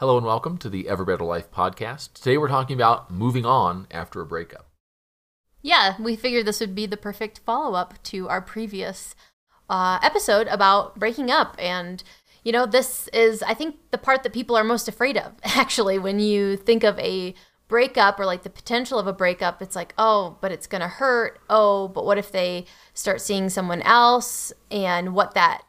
Hello and welcome to the Ever Better Life podcast. Today we're talking about moving on after a breakup. Yeah, we figured this would be the perfect follow up to our previous uh, episode about breaking up. And, you know, this is, I think, the part that people are most afraid of, actually, when you think of a breakup or like the potential of a breakup. It's like, oh, but it's going to hurt. Oh, but what if they start seeing someone else and what that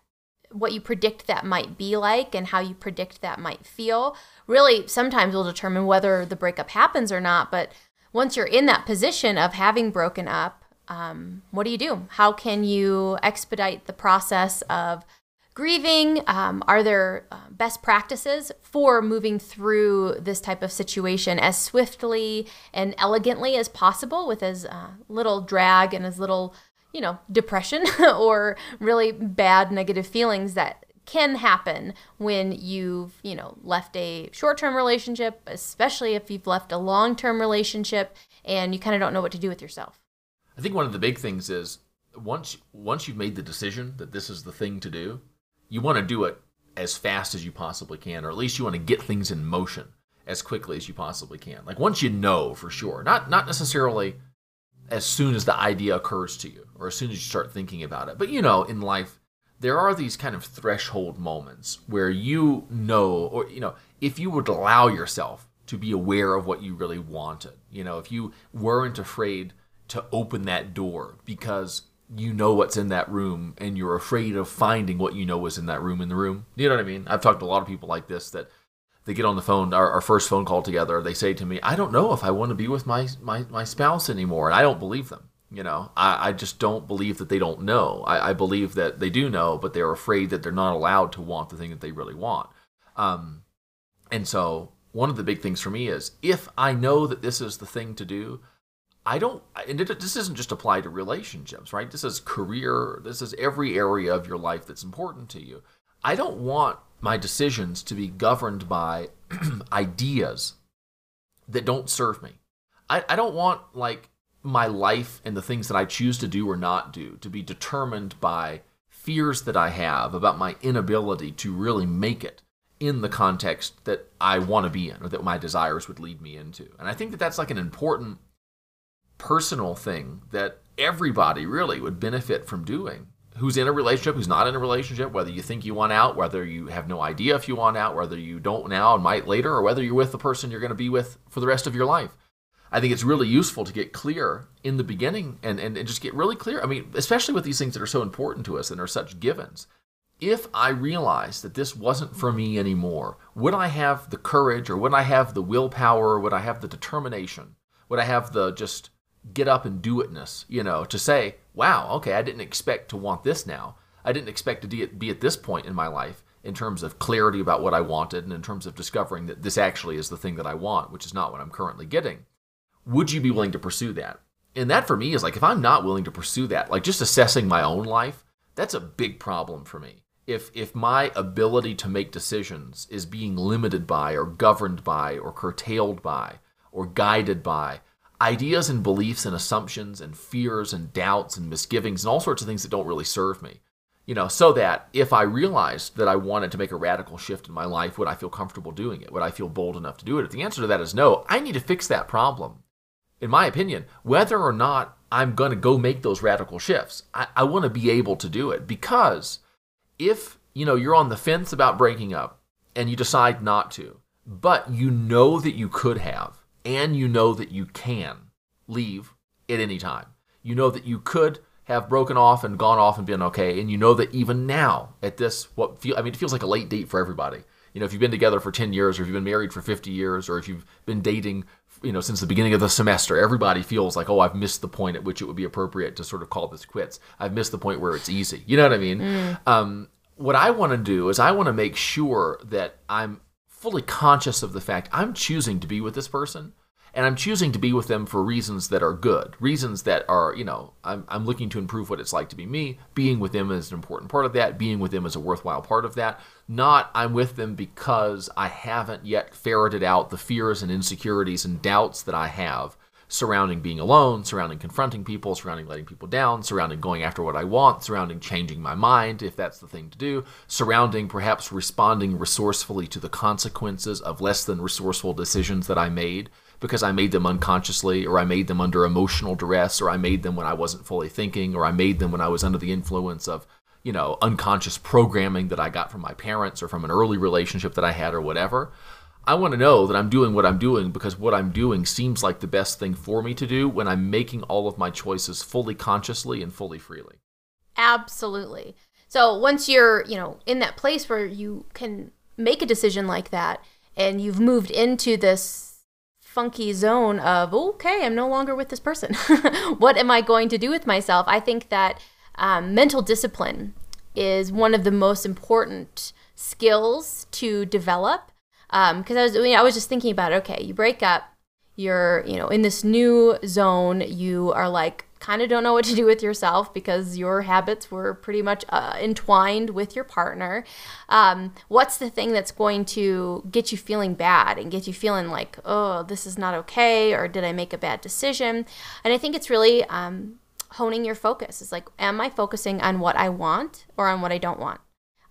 what you predict that might be like and how you predict that might feel really sometimes will determine whether the breakup happens or not. But once you're in that position of having broken up, um, what do you do? How can you expedite the process of grieving? Um, are there uh, best practices for moving through this type of situation as swiftly and elegantly as possible with as uh, little drag and as little you know, depression or really bad negative feelings that can happen when you've, you know, left a short-term relationship, especially if you've left a long-term relationship and you kind of don't know what to do with yourself. I think one of the big things is once once you've made the decision that this is the thing to do, you want to do it as fast as you possibly can or at least you want to get things in motion as quickly as you possibly can. Like once you know for sure, not not necessarily as soon as the idea occurs to you or as soon as you start thinking about it. But you know, in life, there are these kind of threshold moments where you know, or you know, if you would allow yourself to be aware of what you really wanted, you know, if you weren't afraid to open that door because you know what's in that room and you're afraid of finding what you know was in that room in the room. You know what I mean? I've talked to a lot of people like this that they get on the phone, our, our, first phone call together, they say to me, I don't know if I want to be with my, my, my spouse anymore. And I don't believe them. You know, I, I just don't believe that they don't know. I, I believe that they do know, but they're afraid that they're not allowed to want the thing that they really want. Um, and so one of the big things for me is if I know that this is the thing to do, I don't, and it, this doesn't just apply to relationships, right? This is career, this is every area of your life that's important to you. I don't want my decisions to be governed by ideas that don't serve me. I, I don't want like my life and the things that I choose to do or not do to be determined by fears that I have about my inability to really make it in the context that I want to be in or that my desires would lead me into. And I think that that's like an important personal thing that everybody really would benefit from doing who's in a relationship, who's not in a relationship, whether you think you want out, whether you have no idea if you want out, whether you don't now and might later, or whether you're with the person you're going to be with for the rest of your life. I think it's really useful to get clear in the beginning and, and, and just get really clear. I mean, especially with these things that are so important to us and are such givens. If I realized that this wasn't for me anymore, would I have the courage or would I have the willpower or would I have the determination? Would I have the just get up and do itness, you know, to say, wow, okay, I didn't expect to want this now. I didn't expect to be at this point in my life in terms of clarity about what I wanted and in terms of discovering that this actually is the thing that I want, which is not what I'm currently getting. Would you be willing to pursue that? And that for me is like, if I'm not willing to pursue that, like just assessing my own life, that's a big problem for me. If, if my ability to make decisions is being limited by or governed by or curtailed by or guided by ideas and beliefs and assumptions and fears and doubts and misgivings and all sorts of things that don't really serve me. You know, so that if I realized that I wanted to make a radical shift in my life, would I feel comfortable doing it? Would I feel bold enough to do it? If the answer to that is no, I need to fix that problem. In my opinion, whether or not I'm going to go make those radical shifts, I, I want to be able to do it because if, you know, you're on the fence about breaking up and you decide not to, but you know that you could have, and you know that you can leave at any time. You know that you could have broken off and gone off and been okay, and you know that even now, at this, what feel, I mean, it feels like a late date for everybody. You know, if you've been together for 10 years, or if you've been married for 50 years, or if you've been dating, you know, since the beginning of the semester, everybody feels like, oh, I've missed the point at which it would be appropriate to sort of call this quits. I've missed the point where it's easy. You know what I mean? Mm. Um, what I want to do is I want to make sure that I'm fully conscious of the fact I'm choosing to be with this person and I'm choosing to be with them for reasons that are good, reasons that are, you know, I'm, I'm looking to improve what it's like to be me. Being with them is an important part of that. Being with them is a worthwhile part of that. Not I'm with them because I haven't yet ferreted out the fears and insecurities and doubts that I have surrounding being alone, surrounding confronting people, surrounding letting people down, surrounding going after what I want, surrounding changing my mind if that's the thing to do, surrounding perhaps responding resourcefully to the consequences of less than resourceful decisions that I made because I made them unconsciously, or I made them under emotional duress, or I made them when I wasn't fully thinking, or I made them when I was under the influence of, you know, unconscious programming that I got from my parents or from an early relationship that I had or whatever. I want to know that I'm doing what I'm doing because what I'm doing seems like the best thing for me to do when I'm making all of my choices fully consciously and fully freely. Absolutely. So once you're, you know, in that place where you can make a decision like that and you've moved into this funky zone of, okay, I'm no longer with this person. what am I going to do with myself? I think that um, mental discipline is one of the most important skills to develop because um, I was I was just thinking about okay, you break up, you're you know in this new zone, you are like kind of don't know what to do with yourself because your habits were pretty much uh, entwined with your partner. Um, what's the thing that's going to get you feeling bad and get you feeling like, oh, this is not okay, or did I make a bad decision? And I think it's really um, honing your focus. It's like, am I focusing on what I want or on what I don't want?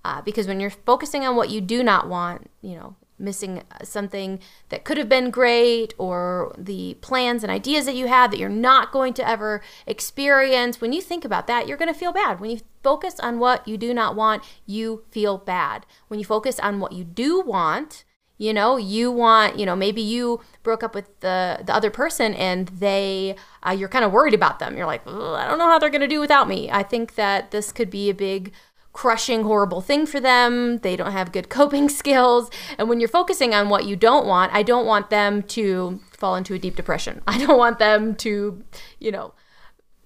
Uh, because when you're focusing on what you do not want, you know, missing something that could have been great or the plans and ideas that you have that you're not going to ever experience. When you think about that, you're going to feel bad. When you focus on what you do not want, you feel bad. When you focus on what you do want, you know you want you know maybe you broke up with the the other person and they uh, you're kind of worried about them you're like i don't know how they're going to do without me i think that this could be a big crushing, horrible thing for them. They don't have good coping skills. And when you're focusing on what you don't want, I don't want them to fall into a deep depression. I don't want them to, you know,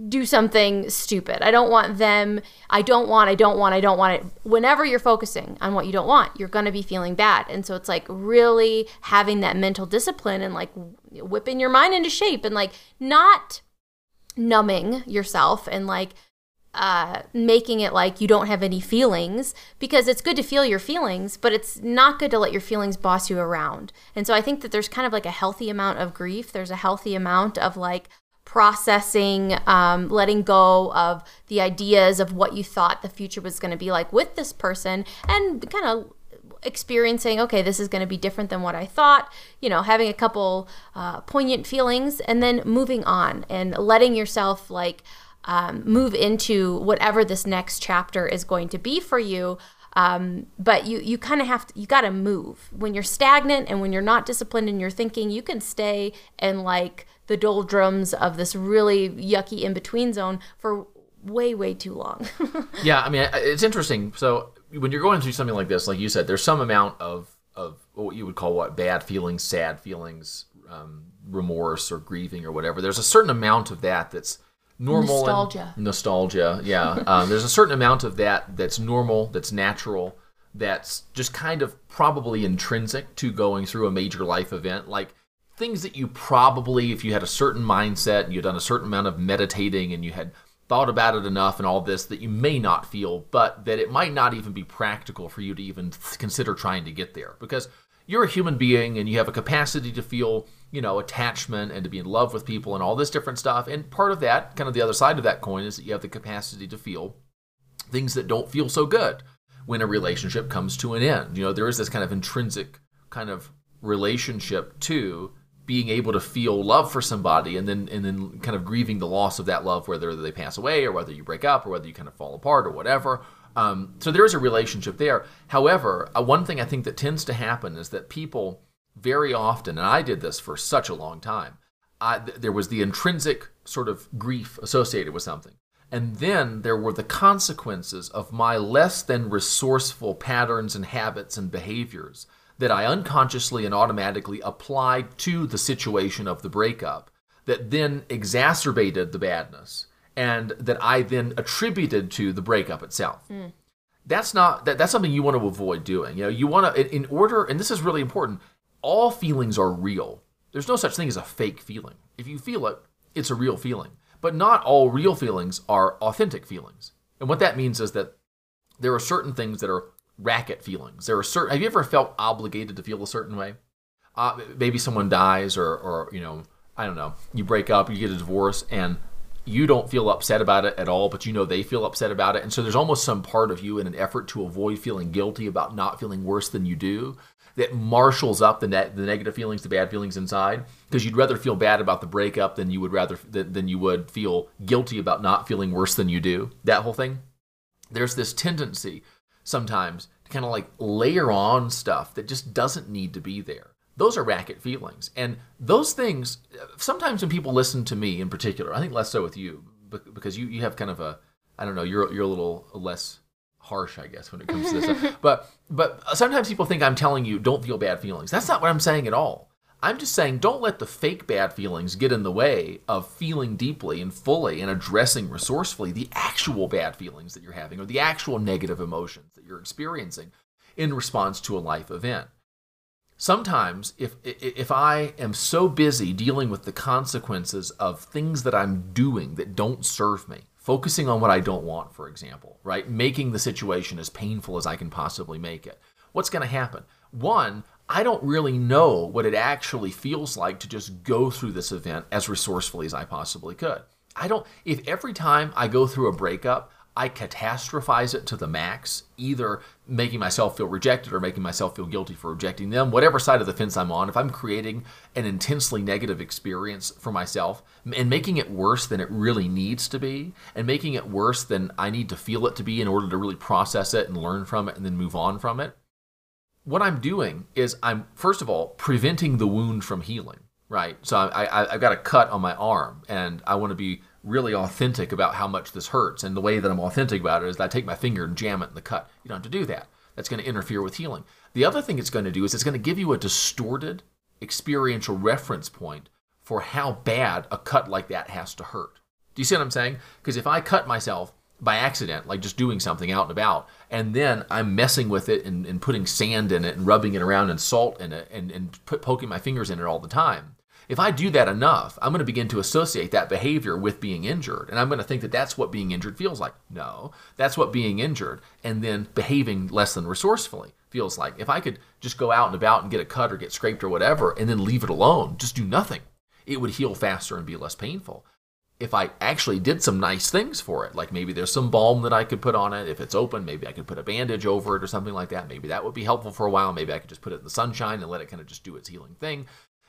do something stupid. I don't want them, I don't want, I don't want, I don't want it. Whenever you're focusing on what you don't want, you're going to be feeling bad. And so it's like really having that mental discipline and like whipping your mind into shape and like not numbing yourself and like uh, making it like you don't have any feelings because it's good to feel your feelings, but it's not good to let your feelings boss you around. And so I think that there's kind of like a healthy amount of grief. There's a healthy amount of like processing, um, letting go of the ideas of what you thought the future was going to be like with this person and kind of experiencing okay this is going to be different than what i thought you know having a couple uh, poignant feelings and then moving on and letting yourself like um, move into whatever this next chapter is going to be for you. Um, but you you kind of have to you got to move when you're stagnant and when you're not disciplined in your thinking. You can stay in like the doldrums of this really yucky in between zone for way way too long. yeah, I mean it's interesting. So when you're going through something like this, like you said, there's some amount of of what you would call what bad feelings, sad feelings, um, remorse or grieving or whatever. There's a certain amount of that that's normal nostalgia. nostalgia, yeah. um, there's a certain amount of that that's normal, that's natural, that's just kind of probably intrinsic to going through a major life event. Like things that you probably, if you had a certain mindset and you'd done a certain amount of meditating and you had thought about it enough and all this, that you may not feel, but that it might not even be practical for you to even consider trying to get there because you're a human being and you have a capacity to feel you know, attachment and to be in love with people and all this different stuff. And part of that, kind of the other side of that coin, is that you have the capacity to feel things that don't feel so good when a relationship comes to an end. You know, there is this kind of intrinsic kind of relationship to being able to feel love for somebody and then and then kind of grieving the loss of that love whether they pass away or whether you break up or whether you kind of fall apart or whatever um, so there is a relationship there however uh, one thing i think that tends to happen is that people very often, and I did this for such a long time, I, there was the intrinsic sort of grief associated with something. And then there were the consequences of my less than resourceful patterns and habits and behaviors that I unconsciously and automatically applied to the situation of the breakup that then exacerbated the badness and that I then attributed to the breakup itself. Mm. That's not that, that's something you want to avoid doing. You know, you want to in order and this is really important all feelings are real. There's no such thing as a fake feeling. If you feel it, it's a real feeling. But not all real feelings are authentic feelings. And what that means is that there are certain things that are racket feelings. There are certain. Have you ever felt obligated to feel a certain way? Uh, maybe someone dies, or, or you know, I don't know, you break up, you get a divorce, and you don't feel upset about it at all, but you know they feel upset about it. And so there's almost some part of you in an effort to avoid feeling guilty about not feeling worse than you do that marshals up the net, the negative feelings, the bad feelings inside, because you'd rather feel bad about the breakup than you would rather than you would feel guilty about not feeling worse than you do. That whole thing. There's this tendency sometimes to kind of like layer on stuff that just doesn't need to be there. Those are racket feelings. And those things, sometimes when people listen to me in particular, I think less so with you, because you, you have kind of a, I don't know, you're, you're a little less harsh, I guess, when it comes to this. but but sometimes people think I'm telling you don't feel bad feelings. That's not what I'm saying at all. I'm just saying don't let the fake bad feelings get in the way of feeling deeply and fully and addressing resourcefully the actual bad feelings that you're having or the actual negative emotions that you're experiencing in response to a life event. Sometimes if if I am so busy dealing with the consequences of things that I'm doing that don't serve me, focusing on what I don't want, for example, right? Making the situation as painful as I can possibly make it. What's going to happen? One, I don't really know what it actually feels like to just go through this event as resourcefully as I possibly could. I don't, if every time I go through a breakup, I catastrophize it to the max, either making myself feel rejected or making myself feel guilty for rejecting them, whatever side of the fence I'm on, if I'm creating an intensely negative experience for myself and making it worse than it really needs to be, and making it worse than I need to feel it to be in order to really process it and learn from it and then move on from it, what I'm doing is I'm, first of all, preventing the wound from healing, right? So I, I, I've got a cut on my arm and I want to be really authentic about how much this hurts. And the way that I'm authentic about it is that I take my finger and jam it in the cut. You don't have to do that. That's going to interfere with healing. The other thing it's going to do is it's going to give you a distorted experiential reference point for how bad a cut like that has to hurt. Do you see what I'm saying? Because if I cut myself by accident, like just doing something out and about, and then I'm messing with it and, and putting sand in it and rubbing it around and salt in it and, and put, poking my fingers in it all the time, if I do that enough, I'm going to begin to associate that behavior with being injured. And I'm going to think that that's what being injured feels like. No, that's what being injured and then behaving less than resourcefully feels like. If I could just go out and about and get a cut or get scraped or whatever and then leave it alone, just do nothing, it would heal faster and be less painful. If I actually did some nice things for it, like maybe there's some balm that I could put on it. If it's open, maybe I could put a bandage over it or something like that. Maybe that would be helpful for a while. Maybe I could just put it in the sunshine and let it kind of just do its healing thing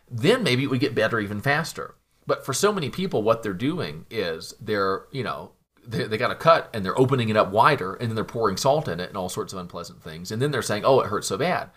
then maybe it would get better even faster. But for so many people, what they're doing is they're, you know, they, they got a cut and they're opening it up wider and then they're pouring salt in it and all sorts of unpleasant things. And then they're saying, oh, it hurts so bad.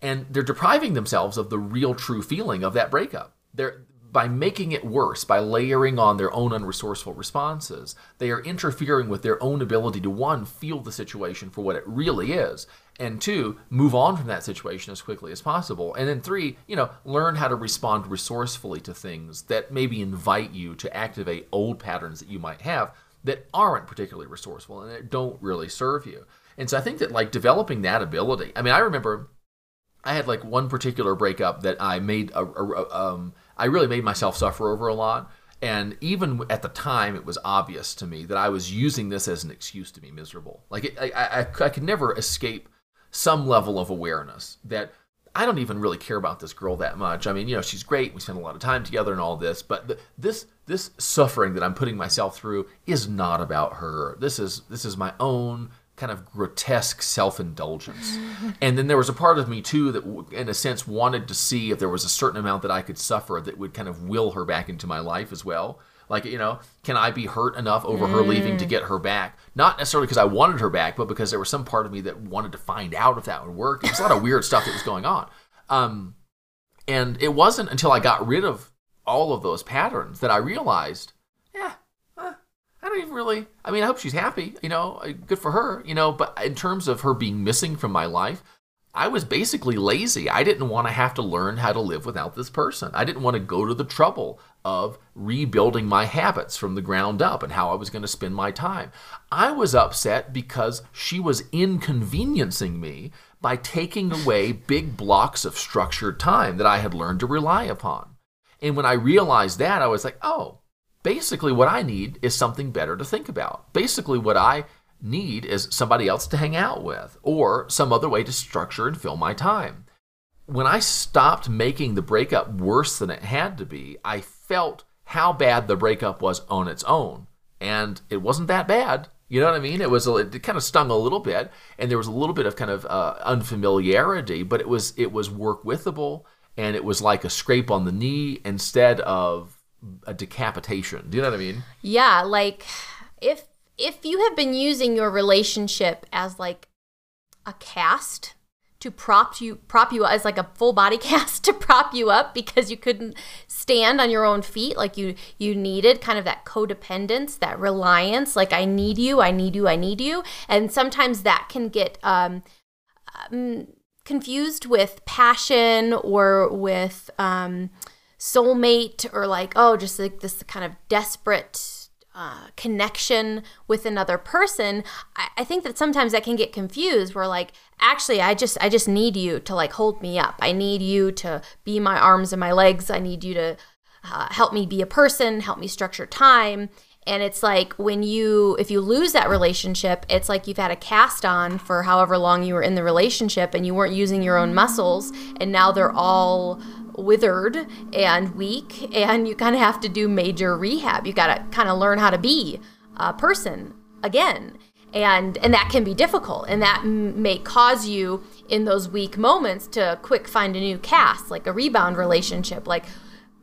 And they're depriving themselves of the real true feeling of that breakup. They're, by making it worse, by layering on their own unresourceful responses, they are interfering with their own ability to one, feel the situation for what it really is, and two, move on from that situation as quickly as possible. And then three, you know, learn how to respond resourcefully to things that maybe invite you to activate old patterns that you might have that aren't particularly resourceful and that don't really serve you. And so I think that like developing that ability. I mean, I remember I had like one particular breakup that I made a, a, a um, I really made myself suffer over a lot. And even at the time, it was obvious to me that I was using this as an excuse to be miserable. Like, it, I, I, I could never escape some level of awareness that I don't even really care about this girl that much. I mean, you know, she's great. We spend a lot of time together and all this, but this this suffering that I'm putting myself through is not about her. This is this is my own kind of grotesque self-indulgence. and then there was a part of me too that in a sense wanted to see if there was a certain amount that I could suffer that would kind of will her back into my life as well. Like, you know, can I be hurt enough over mm. her leaving to mm. get her back? Not necessarily because I wanted her back, but because there was some part of me that wanted to find out if that would work. Was a lot of weird stuff that was going on. Um, and it wasn't until I got rid of all of those patterns that I realized, I don't even really. I mean, I hope she's happy, you know, good for her, you know, but in terms of her being missing from my life, I was basically lazy. I didn't want to have to learn how to live without this person. I didn't want to go to the trouble of rebuilding my habits from the ground up and how I was going to spend my time. I was upset because she was inconveniencing me by taking away big blocks of structured time that I had learned to rely upon. And when I realized that, I was like, oh, basically what I need is something better to think about. Basically, what I need is somebody else to hang out with or some other way to structure and fill my time. when I stopped making the breakup worse than it had to be, I felt how bad the breakup was on its own. And it wasn't that bad. You know what I mean? It was it kind of stung a little bit, and there was a little bit of kind of uh, unfamiliarity, but it was it was work withable, and it was like a scrape on the knee instead of a decapitation. Do you know what I mean? Yeah, like if if you have been using your relationship as like a cast to prop you prop you as like a full body cast to prop you up because you couldn't stand on your own feet like you you needed kind of that codependence that reliance like i need you i need you i need you and sometimes that can get um, um confused with passion or with um soulmate or like oh just like this kind of desperate uh, connection with another person I, I think that sometimes that can get confused where like actually i just i just need you to like hold me up. I need you to be my arms and my legs. I need you to uh, help me be a person help me structure time. And it's like when you if you lose that relationship it's like you've had a cast on for however long you were in the relationship and you weren't using your own muscles and now they're all withered and weak, and you kind of have to do major rehab. You got to kind of learn how to be a person again. And, and that can be difficult and that m- may cause you in those weak moments to quick find a new cast like a rebound relationship like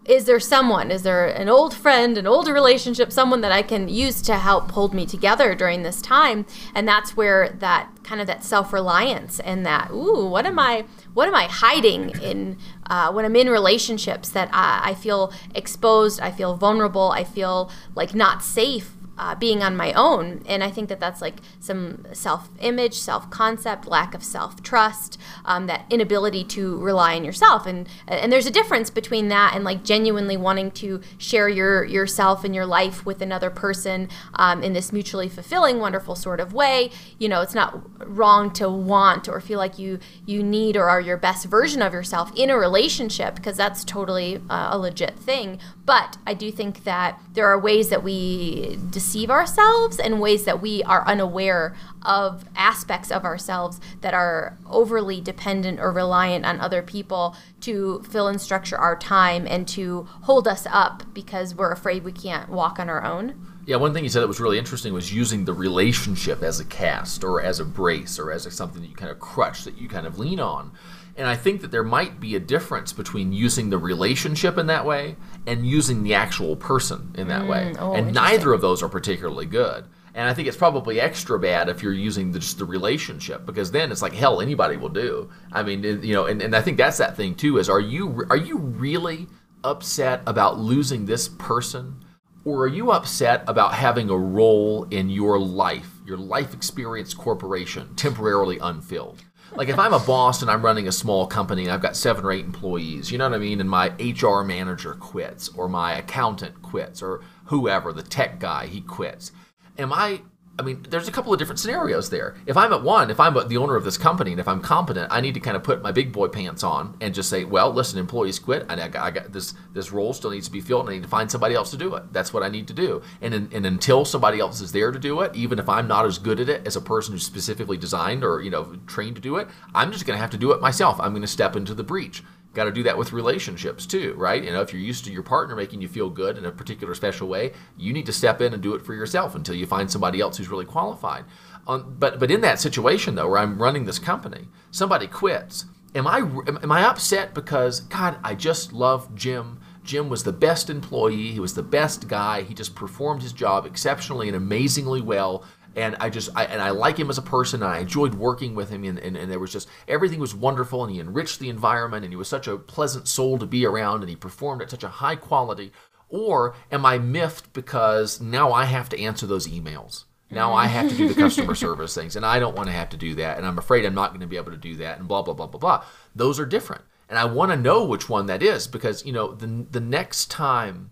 is there someone is there an old friend an older relationship someone that i can use to help hold me together during this time and that's where that kind of that self-reliance and that ooh what am i what am i hiding in uh, when i'm in relationships that I, I feel exposed i feel vulnerable i feel like not safe uh, being on my own. And I think that that's like some self image, self concept, lack of self trust, um, that inability to rely on yourself. And, and there's a difference between that and like genuinely wanting to share your yourself and your life with another person um, in this mutually fulfilling, wonderful sort of way. You know, it's not wrong to want or feel like you, you need or are your best version of yourself in a relationship because that's totally uh, a legit thing. But I do think that there are ways that we deceive ourselves in ways that we are unaware of aspects of ourselves that are overly dependent or reliant on other people to fill and structure our time and to hold us up because we're afraid we can't walk on our own. Yeah, one thing you said that was really interesting was using the relationship as a cast or as a brace or as a, something that you kind of crutch that you kind of lean on. And I think that there might be a difference between using the relationship in that way and using the actual person in that mm, way. Oh, and neither of those are particularly good. And I think it's probably extra bad if you're using the, just the relationship because then it's like hell anybody will do. I mean, you know, and, and I think that's that thing too is are you are you really upset about losing this person or are you upset about having a role in your life, your life experience corporation temporarily unfilled? like if I'm a boss and I'm running a small company and I've got seven or eight employees, you know what I mean, and my HR manager quits or my accountant quits or whoever, the tech guy, he quits. Am I I mean, there's a couple of different scenarios there. If I'm at one, if I'm the owner of this company, and if I'm competent, I need to kind of put my big boy pants on and just say, "Well, listen, employees quit, and I got, I got this this role still needs to be filled, and I need to find somebody else to do it. That's what I need to do. And in, and until somebody else is there to do it, even if I'm not as good at it as a person who's specifically designed or you know trained to do it, I'm just going to have to do it myself. I'm going to step into the breach got to do that with relationships too, right? You know, if you're used to your partner making you feel good in a particular special way, you need to step in and do it for yourself until you find somebody else who's really qualified. Um, but but in that situation though, where I'm running this company, somebody quits. Am I am I upset because God, I just love Jim. Jim was the best employee. He was the best guy. He just performed his job exceptionally and amazingly well and I just I, and I like him as a person. And I enjoyed working with him, and, and, and there was just everything was wonderful, and he enriched the environment, and he was such a pleasant soul to be around, and he performed at such a high quality. Or am I miffed because now I have to answer those emails? Now I have to do the customer service things, and I don't want to have to do that, and I'm afraid I'm not going to be able to do that, and blah blah blah blah blah. Those are different, and I want to know which one that is because you know the the next time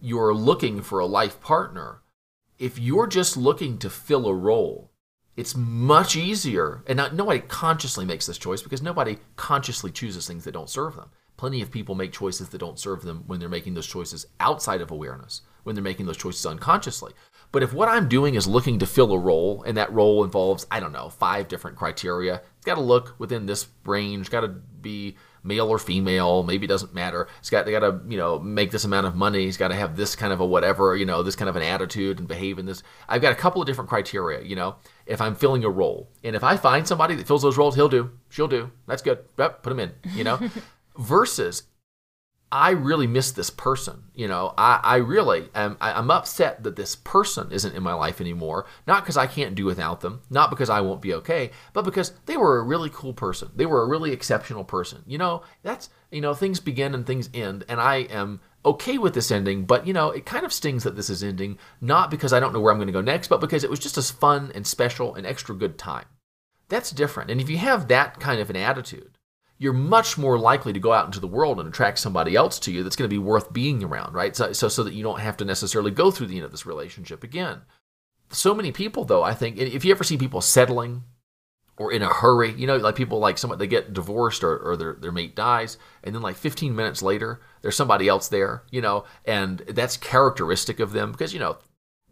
you're looking for a life partner if you're just looking to fill a role, it's much easier. And not, nobody consciously makes this choice because nobody consciously chooses things that don't serve them. Plenty of people make choices that don't serve them when they're making those choices outside of awareness, when they're making those choices unconsciously. But if what I'm doing is looking to fill a role, and that role involves, I don't know, five different criteria, it's got to look within this range, got to be male or female, maybe it doesn't matter. He's got they got to you know make this amount of money. He's got to have this kind of a whatever, you know, this kind of an attitude and behave in this. I've got a couple of different criteria, you know. If I'm filling a role, and if I find somebody that fills those roles, he'll do, she'll do. That's good. Yep, put him in, you know. Versus I really miss this person. You know, I, I really am I'm upset that this person isn't in my life anymore. Not because I can't do without them, not because I won't be okay, but because they were a really cool person. They were a really exceptional person. You know, that's you know, things begin and things end, and I am okay with this ending, but you know, it kind of stings that this is ending, not because I don't know where I'm gonna go next, but because it was just as fun and special and extra good time. That's different. And if you have that kind of an attitude, you're much more likely to go out into the world and attract somebody else to you that's going to be worth being around, right? So, so, so that you don't have to necessarily go through the end of this relationship again. So many people, though, I think, if you ever see people settling or in a hurry, you know, like people like someone they get divorced or, or their, their mate dies, and then like 15 minutes later, there's somebody else there, you know, and that's characteristic of them because, you know,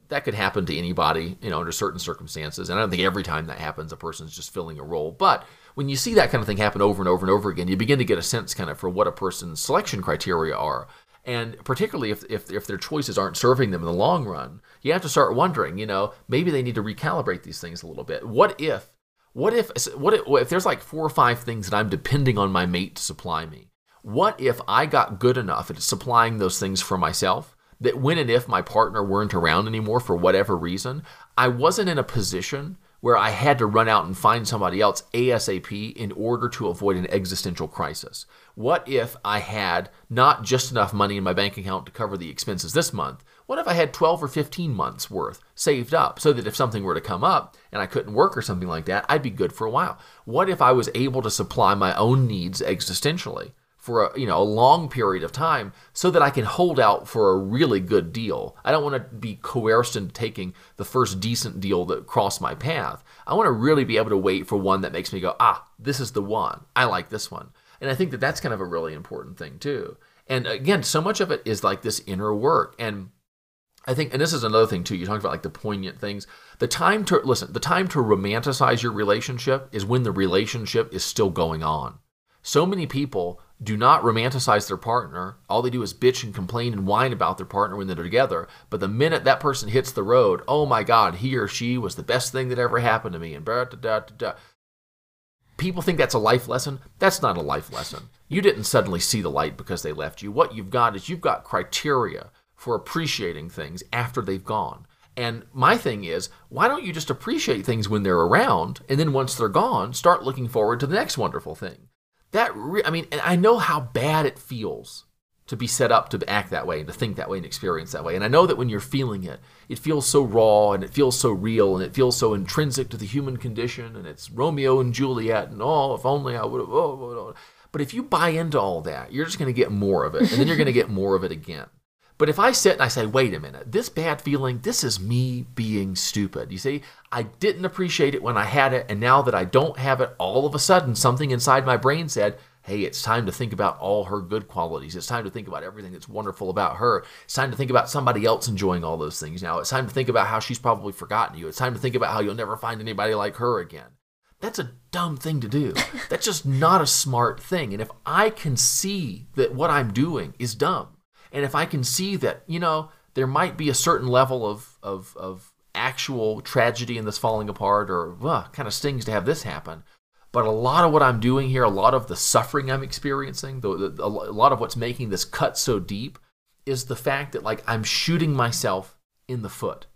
that could happen to anybody, you know, under certain circumstances. And I don't think every time that happens, a person's just filling a role. But when you see that kind of thing happen over and over and over again, you begin to get a sense kind of for what a person's selection criteria are. And particularly if, if, if their choices aren't serving them in the long run, you have to start wondering, you know, maybe they need to recalibrate these things a little bit. What if, what if, what if, if there's like four or five things that I'm depending on my mate to supply me? What if I got good enough at supplying those things for myself that when and if my partner weren't around anymore for whatever reason, I wasn't in a position where I had to run out and find somebody else ASAP in order to avoid an existential crisis? What if I had not just enough money in my bank account to cover the expenses this month? What if I had 12 or 15 months worth saved up so that if something were to come up and I couldn't work or something like that, I'd be good for a while? What if I was able to supply my own needs existentially? For a you know a long period of time so that I can hold out for a really good deal. I don't want to be coerced into taking the first decent deal that crossed my path. I want to really be able to wait for one that makes me go, "Ah, this is the one. I like this one." And I think that that's kind of a really important thing too. And again, so much of it is like this inner work and I think, and this is another thing too. You talked about like the poignant things. The time to listen, the time to romanticize your relationship is when the relationship is still going on. So many people do not romanticize their partner. All they do is bitch and complain and whine about their partner when they're together. But the minute that person hits the road, oh my God, he or she was the best thing that ever happened to me. And da, da, da, da. People think that's a life lesson. That's not a life lesson. You didn't suddenly see the light because they left you. What you've got is you've got criteria for appreciating things after they've gone. And my thing is, why don't you just appreciate things when they're around, and then once they're gone, start looking forward to the next wonderful thing? That re- I mean, and I know how bad it feels to be set up to act that way and to think that way and experience that way. And I know that when you're feeling it, it feels so raw and it feels so real and it feels so intrinsic to the human condition and it's Romeo and Juliet and oh, if only I would have. Oh, oh, oh. But if you buy into all that, you're just going to get more of it and then you're going to get more of it again. But if I sit and I say, wait a minute, this bad feeling, this is me being stupid. You see, I didn't appreciate it when I had it, and now that I don't have it, all of a sudden something inside my brain said, hey, it's time to think about all her good qualities. It's time to think about everything that's wonderful about her. It's time to think about somebody else enjoying all those things now. It's time to think about how she's probably forgotten you. It's time to think about how you'll never find anybody like her again. That's a dumb thing to do. That's just not a smart thing. And if I can see that what I'm doing is dumb, and if I can see that, you know, there might be a certain level of, of, of actual tragedy in this falling apart, or uh, kind of stings to have this happen. But a lot of what I'm doing here, a lot of the suffering I'm experiencing, the, the, a lot of what's making this cut so deep is the fact that like I'm shooting myself in the foot.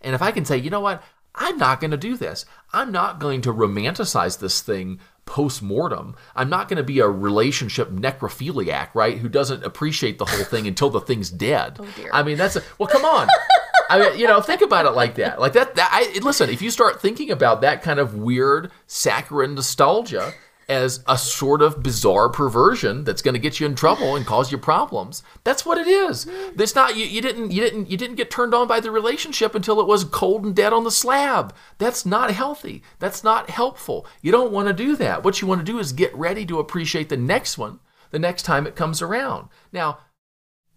And if I can say, you know what, I'm not going to do this. I'm not going to romanticize this thing post mortem. I'm not going to be a relationship necrophiliac, right? Who doesn't appreciate the whole thing until the thing's dead. Oh I mean, that's a, well, come on. I mean, you know, think about it like that. Like that. That I listen. If you start thinking about that kind of weird saccharine nostalgia as a sort of bizarre perversion that's going to get you in trouble and cause you problems. That's what it is. It's not you, you didn't you didn't you didn't get turned on by the relationship until it was cold and dead on the slab. That's not healthy. That's not helpful. You don't want to do that. What you want to do is get ready to appreciate the next one the next time it comes around. Now,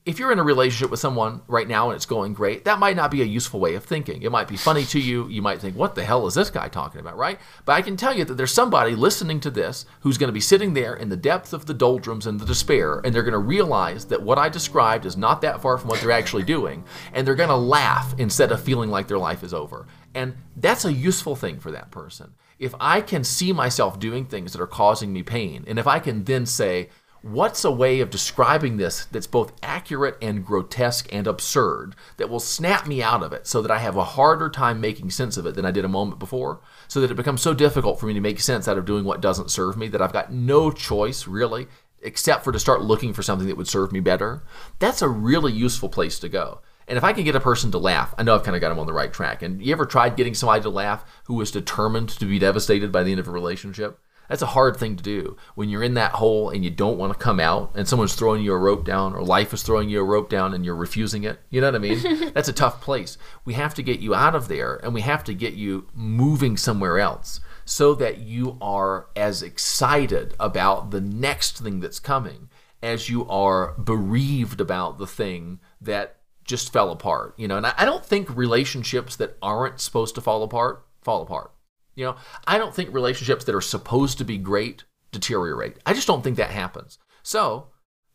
if you're in a relationship with someone right now and it's going great, that might not be a useful way of thinking. It might be funny to you. You might think, what the hell is this guy talking about, right? But I can tell you that there's somebody listening to this who's going to be sitting there in the depth of the doldrums and the despair, and they're going to realize that what I described is not that far from what they're actually doing, and they're going to laugh instead of feeling like their life is over. And that's a useful thing for that person. If I can see myself doing things that are causing me pain, and if I can then say, what's a way of describing this that's both accurate and grotesque and absurd that will snap me out of it so that I have a harder time making sense of it than I did a moment before? So that it becomes so difficult for me to make sense out of doing what doesn't serve me that I've got no choice really except for to start looking for something that would serve me better. That's a really useful place to go. And if I can get a person to laugh, I know I've kind of got them on the right track. And you ever tried getting somebody to laugh who was determined to be devastated by the end of a relationship? That's a hard thing to do when you're in that hole and you don't want to come out and someone's throwing you a rope down or life is throwing you a rope down and you're refusing it. You know what I mean? That's a tough place. We have to get you out of there and we have to get you moving somewhere else so that you are as excited about the next thing that's coming as you are bereaved about the thing that just fell apart. You know, and I don't think relationships that aren't supposed to fall apart fall apart. You know, I don't think relationships that are supposed to be great deteriorate. I just don't think that happens. So,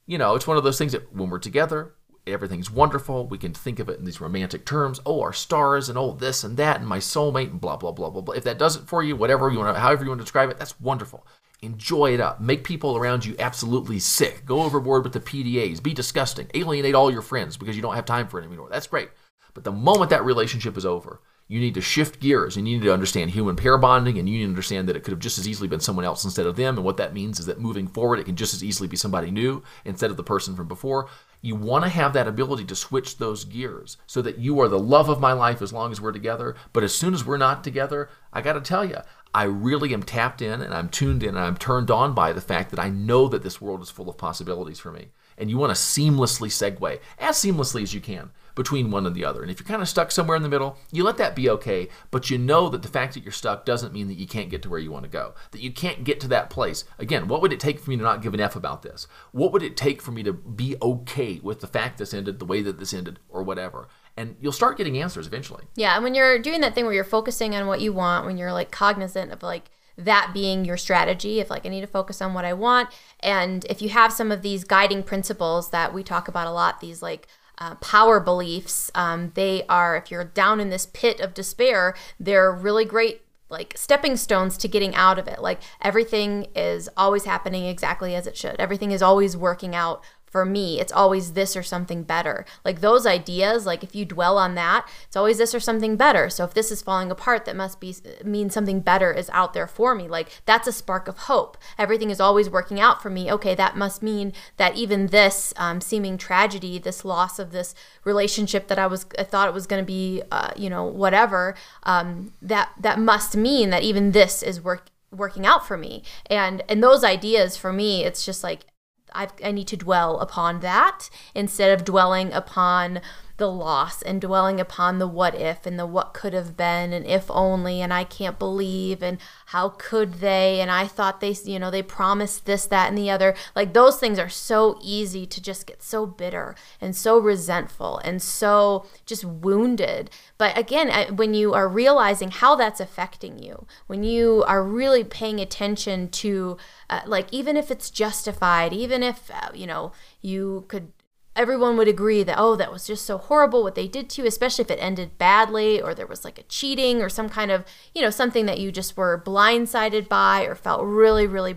you know, it's one of those things that when we're together, everything's wonderful. We can think of it in these romantic terms. Oh, our stars and oh, this and that and my soulmate and blah blah blah blah blah. If that does it for you, whatever you want, to, however you want to describe it, that's wonderful. Enjoy it up. Make people around you absolutely sick. Go overboard with the PDAs. Be disgusting. Alienate all your friends because you don't have time for it anymore. That's great. But the moment that relationship is over, you need to shift gears and you need to understand human pair bonding and you need to understand that it could have just as easily been someone else instead of them. And what that means is that moving forward, it can just as easily be somebody new instead of the person from before. You want to have that ability to switch those gears so that you are the love of my life as long as we're together. But as soon as we're not together, I got to tell you, I really am tapped in and I'm tuned in and I'm turned on by the fact that I know that this world is full of possibilities for me. And you want to seamlessly segue as seamlessly as you can between one and the other. And if you're kind of stuck somewhere in the middle, you let that be okay, but you know that the fact that you're stuck doesn't mean that you can't get to where you want to go, that you can't get to that place. Again, what would it take for me to not give an F about this? What would it take for me to be okay with the fact this ended the way that this ended or whatever? and you'll start getting answers eventually. Yeah, and when you're doing that thing where you're focusing on what you want, when you're like cognizant of like that being your strategy, if like I need to focus on what I want, and if you have some of these guiding principles that we talk about a lot, these like uh, power beliefs. Um, they are, if you're down in this pit of despair, they're really great like stepping stones to getting out of it. Like everything is always happening exactly as it should. Everything is always working out for me it's always this or something better. Like those ideas like if you dwell on that it's always this or something better. So if this is falling apart that must be mean something better is out there for me. Like that's a spark of hope. Everything is always working out for me. Okay that must mean that even this um, seeming tragedy this loss of this relationship that i was i thought it was going to be uh, you know whatever um, that that must mean that even this is work working out for me. And and those ideas for me it's just like I've, I need to dwell upon that instead of dwelling upon the loss and dwelling upon the what if and the what could have been and if only and I can't believe and how could they and I thought they you know they promised this that and the other. Like those things are so easy to just get so bitter and so resentful and so just wounded. But again when you are realizing how that's affecting you when you are really paying attention to uh, like even if it's justified even if uh, you know you could everyone would agree that oh that was just so horrible what they did to you especially if it ended badly or there was like a cheating or some kind of you know something that you just were blindsided by or felt really really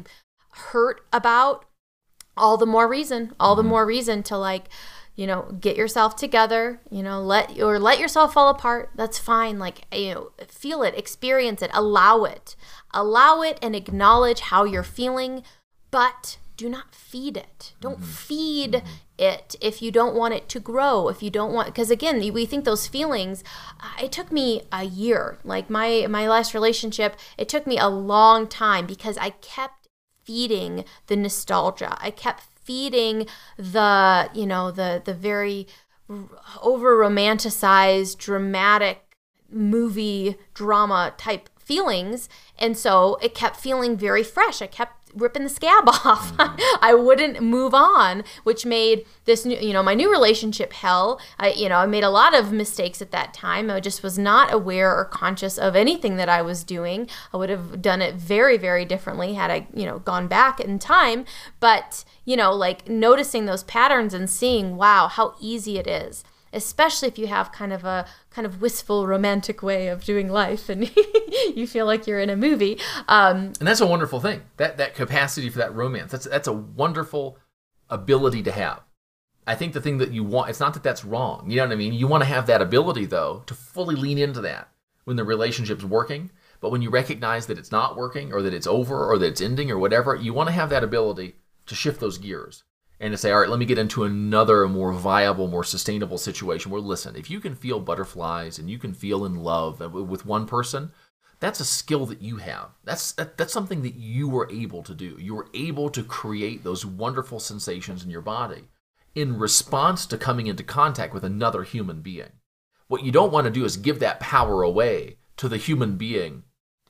hurt about all the more reason all the mm-hmm. more reason to like you know get yourself together you know let or let yourself fall apart that's fine like you know feel it experience it allow it allow it and acknowledge how you're feeling but do not feed it. Don't mm-hmm. feed mm-hmm. It if you don't want it to grow. If you don't want, because again, we think those feelings. Uh, it took me a year. Like my my last relationship, it took me a long time because I kept feeding the nostalgia. I kept feeding the you know the the very over romanticized dramatic movie drama type feelings and so it kept feeling very fresh i kept ripping the scab off. I wouldn't move on, which made this new, you know, my new relationship hell. I, you know, I made a lot of mistakes at that time. I just was not aware or conscious of anything that I was doing. I would have done it very, very differently had I, you know, gone back in time. But, you know, like noticing those patterns and seeing, wow, how easy it is especially if you have kind of a kind of wistful romantic way of doing life and you feel like you're in a movie um, and that's a wonderful thing. That that capacity for that romance that's that's a wonderful ability to have. I think the thing that you want it's not that that's wrong you know what i mean? You want to have that ability though to fully lean into that when the relationship's working but when you recognize that it's not working or that it's over or that it's ending or whatever you want to have that ability to shift those gears and to say, all right, let me get into another more viable, more sustainable situation where, listen, if you can feel butterflies and you can feel in love with one person, that's a skill that you have. That's that, that's something that you were able to do. You were able to create those wonderful sensations in your body in response to coming into contact with another human being. What you don't want to do is give that power away to the human being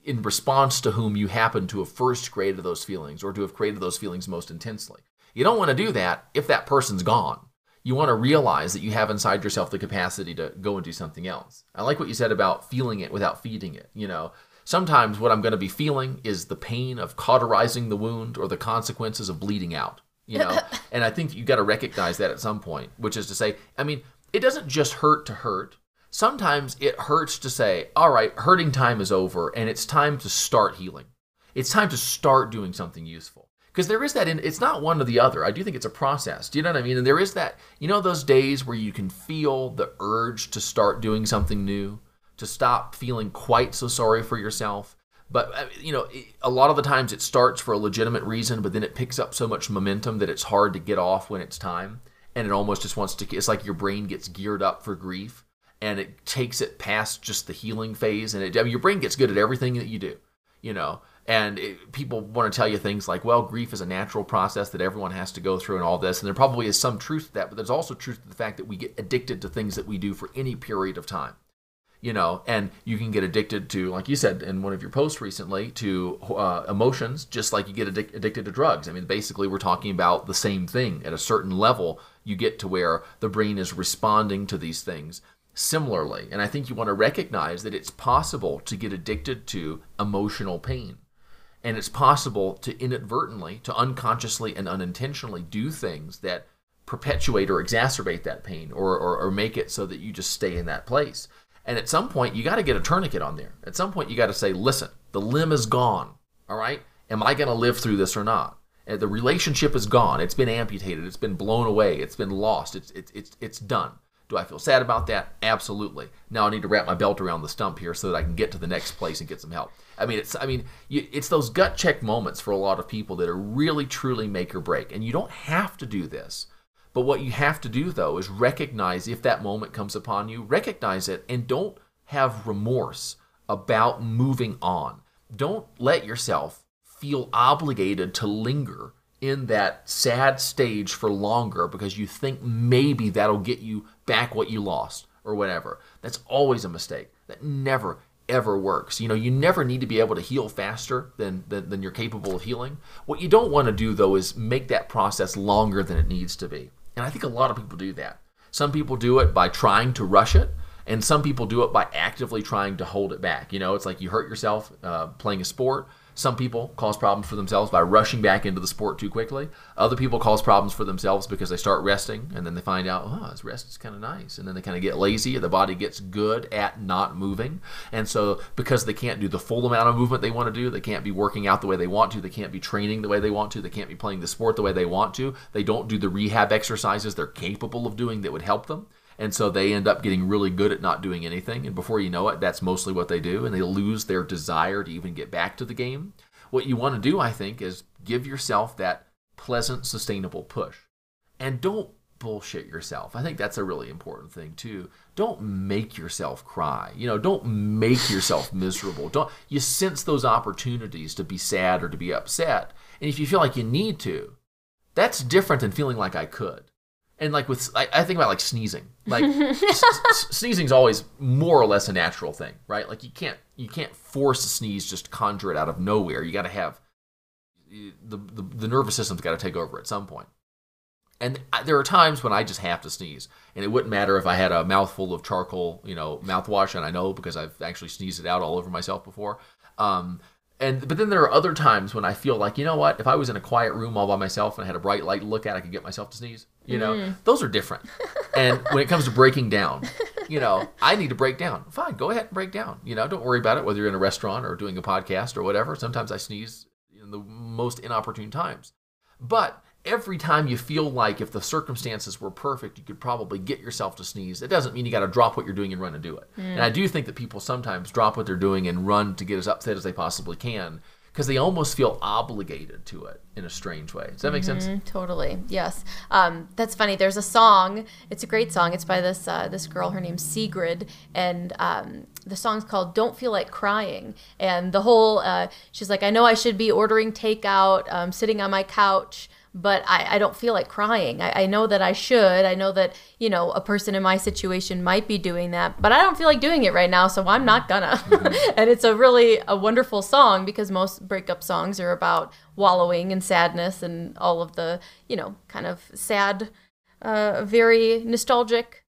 in response to whom you happen to have first created those feelings or to have created those feelings most intensely. You don't want to do that if that person's gone. You want to realize that you have inside yourself the capacity to go and do something else. I like what you said about feeling it without feeding it. You know, sometimes what I'm going to be feeling is the pain of cauterizing the wound or the consequences of bleeding out. You know, and I think you got to recognize that at some point, which is to say, I mean, it doesn't just hurt to hurt. Sometimes it hurts to say, all right, hurting time is over and it's time to start healing. It's time to start doing something useful because there is that in it's not one or the other. I do think it's a process. Do you know what i mean? And there is that you know those days where you can feel the urge to start doing something new? To stop feeling quite so sorry for yourself? But uh, you know a lot of the times it starts for a legitimate reason but then it picks up so much momentum that it's hard to get off when it's time. And it almost just wants to it's like your brain gets geared up for grief and it takes it past just the healing phase. And it, I mean, your brain gets good at everything that you do you know and it, people want to tell you things like, well, grief is a natural process that everyone has to go through and all this. And there probably is some truth to that, but there's also truth to the fact that we get addicted to things that we do for any period of time. You know, and you can get addicted to, like you said in one of your posts recently, to uh, emotions, just like you get addic- addicted to drugs. I mean, basically, we're talking about the same thing. At a certain level, you get to where the brain is responding to these things similarly. And I think you want to recognize that it's possible to get addicted to emotional pain and it's possible to inadvertently, to unconsciously and unintentionally do things that perpetuate or exacerbate that pain or, or, or make it so that you just stay in that place. And at some point, you got to get a tourniquet on there. At some point, you got to say, listen, the limb is gone. All right? Am I going to live through this or not? The relationship is gone. It's been amputated. It's been blown away. It's been lost. It's, it's, it's, it's done. Do I feel sad about that? Absolutely. Now I need to wrap my belt around the stump here so that I can get to the next place and get some help. I mean, it's I mean, you, it's those gut check moments for a lot of people that are really truly make or break, and you don't have to do this. But what you have to do though is recognize if that moment comes upon you, recognize it, and don't have remorse about moving on. Don't let yourself feel obligated to linger in that sad stage for longer because you think maybe that'll get you back what you lost or whatever. That's always a mistake. That never ever works. You know, you never need to be able to heal faster than, than, than you're capable of healing. What you don't want to do though is make that process longer than it needs to be. And I think a lot of people do that. Some people do it by trying to rush it, and some people do it by actively trying to hold it back. You know, it's like you hurt yourself uh, playing a sport some people cause problems for themselves by rushing back into the sport too quickly. Other people cause problems for themselves because they start resting and then they find out, oh, this rest is kind of nice. And then they kind of get lazy. The body gets good at not moving. And so, because they can't do the full amount of movement they want to do, they can't be working out the way they want to, they can't be training the way they want to, they can't be playing the sport the way they want to, they don't do the rehab exercises they're capable of doing that would help them. And so they end up getting really good at not doing anything. And before you know it, that's mostly what they do. And they lose their desire to even get back to the game. What you want to do, I think, is give yourself that pleasant, sustainable push. And don't bullshit yourself. I think that's a really important thing too. Don't make yourself cry. You know, don't make yourself miserable. Don't you sense those opportunities to be sad or to be upset. And if you feel like you need to, that's different than feeling like I could and like with I, I think about like sneezing like sneezing is always more or less a natural thing right like you can't you can't force a sneeze just conjure it out of nowhere you got to have the, the, the nervous system's got to take over at some point. And there are times when I just have to sneeze, and it wouldn't matter if I had a mouthful of charcoal, you know, mouthwash, and I know because I've actually sneezed it out all over myself before. Um, and but then there are other times when I feel like you know what, if I was in a quiet room all by myself and I had a bright light to look at, I could get myself to sneeze. You know, mm. those are different. and when it comes to breaking down, you know, I need to break down. Fine, go ahead and break down. You know, don't worry about it whether you're in a restaurant or doing a podcast or whatever. Sometimes I sneeze in the most inopportune times, but every time you feel like if the circumstances were perfect, you could probably get yourself to sneeze, it doesn't mean you got to drop what you're doing and run and do it. Mm. And I do think that people sometimes drop what they're doing and run to get as upset as they possibly can because they almost feel obligated to it in a strange way. Does that make mm-hmm, sense? Totally. Yes. Um, that's funny. There's a song. It's a great song. It's by this uh, this girl. Her name's Sigrid, and um, the song's called "Don't Feel Like Crying." And the whole uh, she's like, I know I should be ordering takeout, um, sitting on my couch but I, I don't feel like crying. I, I know that I should. I know that, you know, a person in my situation might be doing that, but I don't feel like doing it right now, so I'm not gonna. Mm-hmm. and it's a really a wonderful song because most breakup songs are about wallowing and sadness and all of the, you know, kind of sad, uh, very nostalgic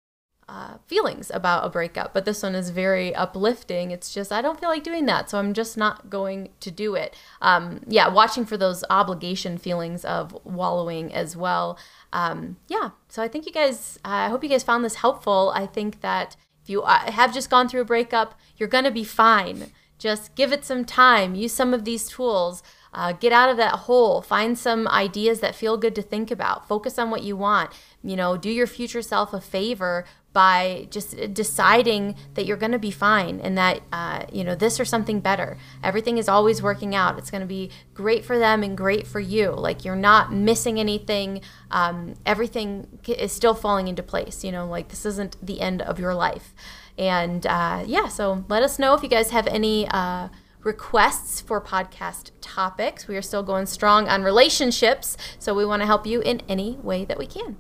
uh, feelings about a breakup, but this one is very uplifting. It's just, I don't feel like doing that, so I'm just not going to do it. Um, yeah, watching for those obligation feelings of wallowing as well. Um, yeah, so I think you guys, I hope you guys found this helpful. I think that if you uh, have just gone through a breakup, you're going to be fine. Just give it some time, use some of these tools. Uh, get out of that hole. Find some ideas that feel good to think about. Focus on what you want. You know, do your future self a favor by just deciding that you're going to be fine and that uh, you know this or something better. Everything is always working out. It's going to be great for them and great for you. Like you're not missing anything. Um, everything is still falling into place you know like this isn't the end of your life. And uh, yeah so let us know if you guys have any uh, requests for podcast topics. We are still going strong on relationships so we want to help you in any way that we can